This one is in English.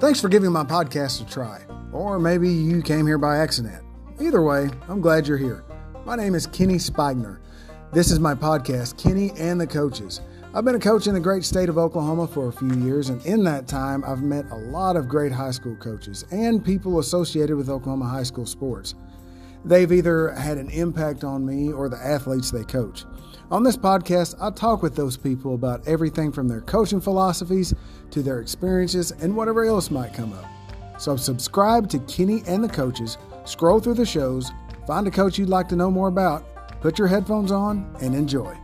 Thanks for giving my podcast a try. Or maybe you came here by accident. Either way, I'm glad you're here. My name is Kenney Spigner. This is my podcast, Kenney and the Coaches. I've been a coach in the great state of Oklahoma for a few years, and in that time, I've met a lot of great high school coaches and people associated with Oklahoma high school sports. They've either had an impact on me or the athletes they coach. On this podcast, I talk with those people about everything from their coaching philosophies to their experiences and whatever else might come up. So subscribe to Kenney and the Coaches, scroll through the shows, find a coach you'd like to know more about, put your headphones on, and enjoy.